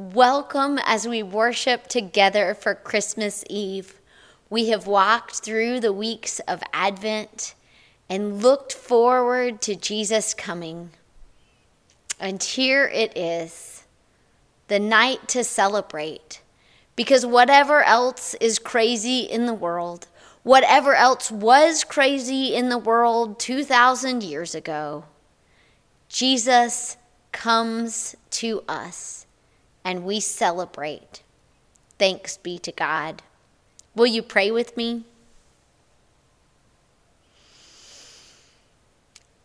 Welcome as we worship together for Christmas Eve. We have walked through the weeks of Advent and looked forward to Jesus coming. And here it is, the night to celebrate. Because whatever else is crazy in the world, whatever else was crazy in the world 2,000 years ago, Jesus comes to us and we celebrate. Thanks be to God. Will you pray with me?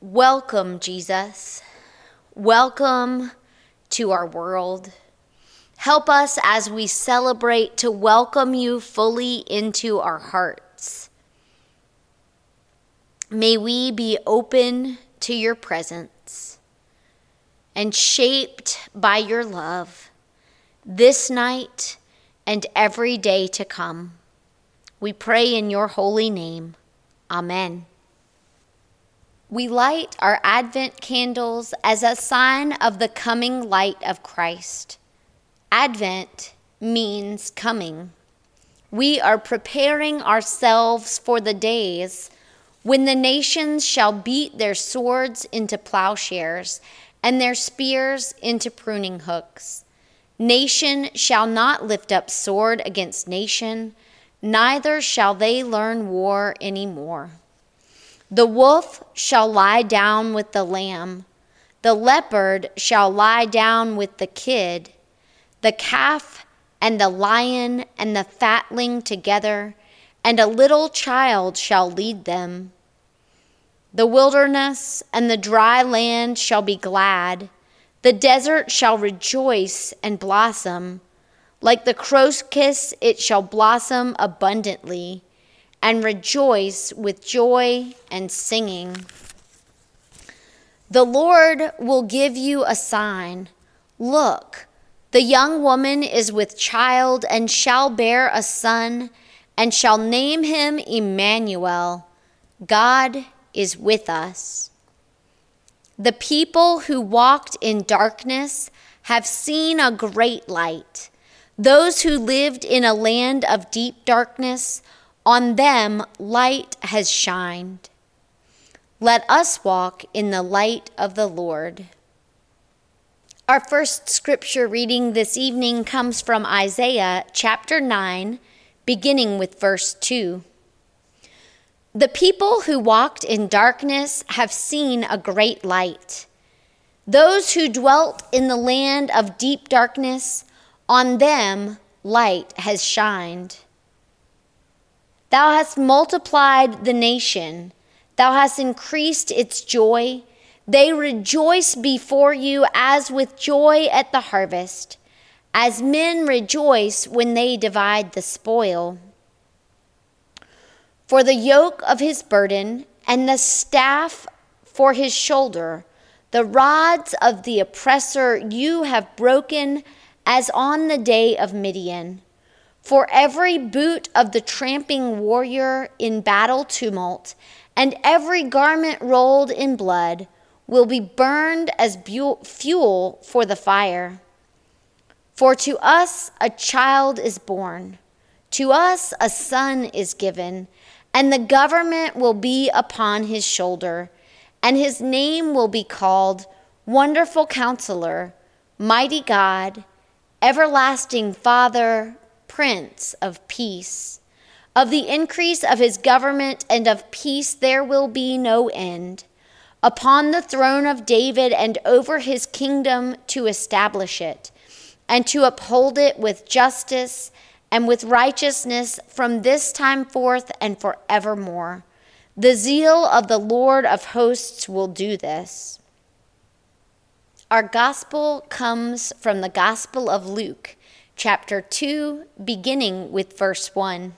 Welcome, Jesus. Welcome to our world. Help us as we celebrate to welcome you fully into our hearts. May we be open to your presence and shaped by your love this night and every day to come. We pray in your holy name. Amen. We light our Advent candles as a sign of the coming light of Christ. Advent means coming. We are preparing ourselves for the days when the nations shall beat their swords into plowshares and their spears into pruning hooks. Nation shall not lift up sword against nation, neither shall they learn war any more. The wolf shall lie down with the lamb, the leopard shall lie down with the kid, the calf and the lion and the fatling together, and a little child shall lead them. The wilderness and the dry land shall be glad the desert shall rejoice and blossom. Like the crocus, it shall blossom abundantly and rejoice with joy and singing. The Lord will give you a sign. Look, the young woman is with child and shall bear a son and shall name him Emmanuel. God is with us. The people who walked in darkness have seen a great light. Those who lived in a land of deep darkness, on them light has shined. Let us walk in the light of the Lord. Our first scripture reading this evening comes from Isaiah chapter 9, beginning with verse 2. The people who walked in darkness have seen a great light. Those who dwelt in the land of deep darkness, on them light has shined. Thou hast multiplied the nation, thou hast increased its joy. They rejoice before you as with joy at the harvest, as men rejoice when they divide the spoil. For the yoke of his burden and the staff for his shoulder, the rods of the oppressor you have broken as on the day of Midian. For every boot of the tramping warrior in battle tumult, and every garment rolled in blood, will be burned as bu- fuel for the fire. For to us a child is born, to us a son is given and the government will be upon his shoulder, and his name will be called Wonderful Counselor, Mighty God, Everlasting Father, Prince of Peace. Of the increase of his government and of peace there will be no end. Upon the throne of David and over his kingdom to establish it, and to uphold it with justice and with righteousness from this time forth and forevermore. The zeal of the Lord of hosts will do this. Our gospel comes from the Gospel of Luke, chapter 2, beginning with verse 1.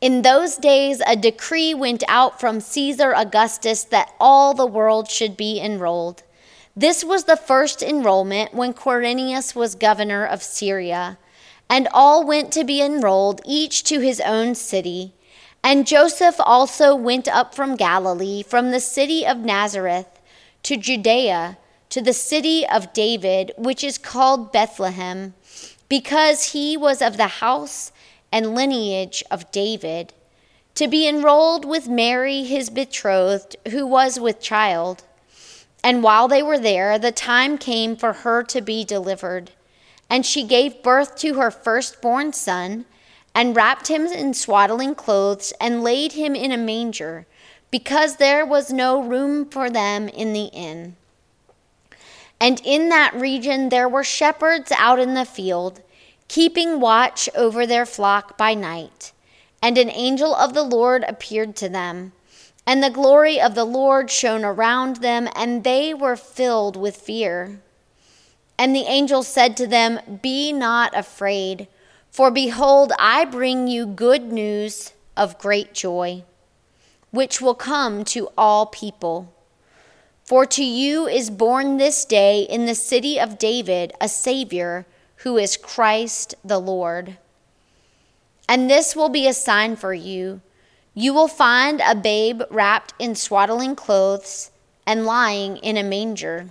In those days, a decree went out from Caesar Augustus that all the world should be enrolled. This was the first enrollment when Quirinius was governor of Syria and all went to be enrolled, each to his own city. And Joseph also went up from Galilee, from the city of Nazareth, to Judea to the city of David, which is called Bethlehem, because he was of the house and lineage of David, to be enrolled with Mary, his betrothed, who was with child. And while they were there, the time came for her to be delivered. And she gave birth to her firstborn son, and wrapped him in swaddling clothes, and laid him in a manger, because there was no room for them in the inn. And in that region there were shepherds out in the field, keeping watch over their flock by night. And an angel of the Lord appeared to them and the glory of the Lord shone around them, and they were filled with fear. And the angel said to them, Be not afraid, for behold, I bring you good news of great joy, which will come to all people. For to you is born this day in the city of David a Savior, who is Christ the Lord. And this will be a sign for you. You will find a babe wrapped in swaddling clothes and lying in a manger.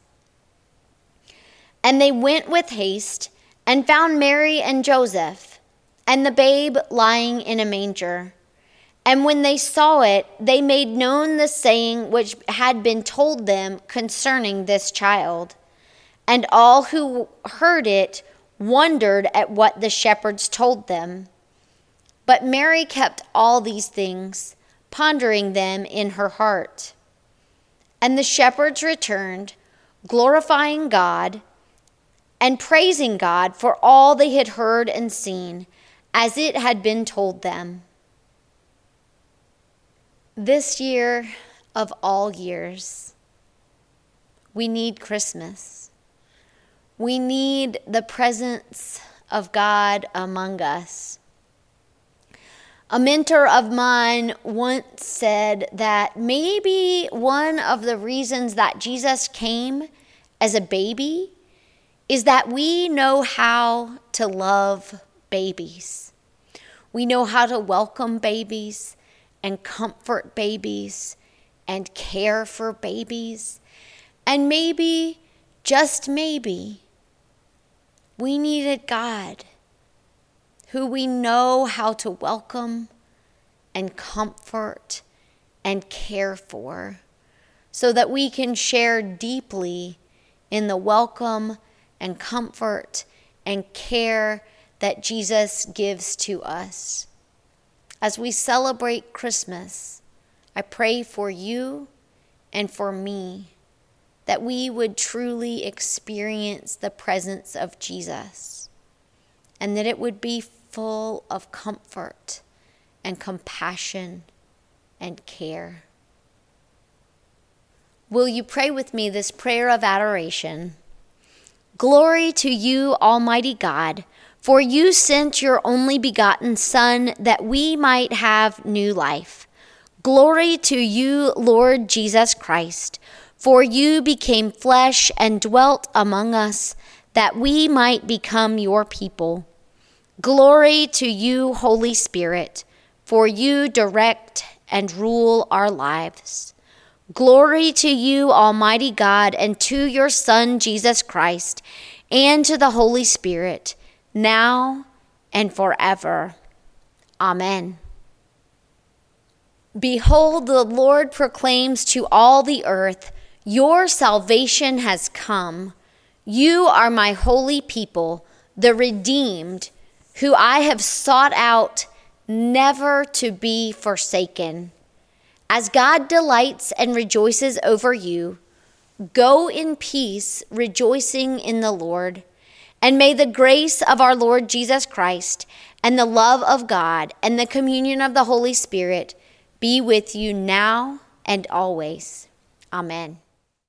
And they went with haste and found Mary and Joseph and the babe lying in a manger. And when they saw it, they made known the saying which had been told them concerning this child. And all who heard it wondered at what the shepherds told them. But Mary kept all these things, pondering them in her heart. And the shepherds returned, glorifying God and praising God for all they had heard and seen, as it had been told them. This year of all years, we need Christmas. We need the presence of God among us. A mentor of mine once said that maybe one of the reasons that Jesus came as a baby is that we know how to love babies. We know how to welcome babies and comfort babies and care for babies. And maybe, just maybe, we needed God who we know how to welcome and comfort and care for, so that we can share deeply in the welcome and comfort and care that Jesus gives to us. As we celebrate Christmas, I pray for you and for me that we would truly experience the presence of Jesus and that it would be full of comfort and compassion and care. Will you pray with me this prayer of adoration? Glory to you, Almighty God, for you sent your only begotten Son that we might have new life. Glory to you, Lord Jesus Christ, for you became flesh and dwelt among us that we might become your people. Glory to you, Holy Spirit, for you direct and rule our lives. Glory to you, Almighty God, and to your Son, Jesus Christ, and to the Holy Spirit, now and forever. Amen. Behold, the Lord proclaims to all the earth, Your salvation has come. You are my holy people, the redeemed who I have sought out never to be forsaken. As God delights and rejoices over you, go in peace, rejoicing in the Lord. And may the grace of our Lord Jesus Christ and the love of God and the communion of the Holy Spirit be with you now and always. Amen.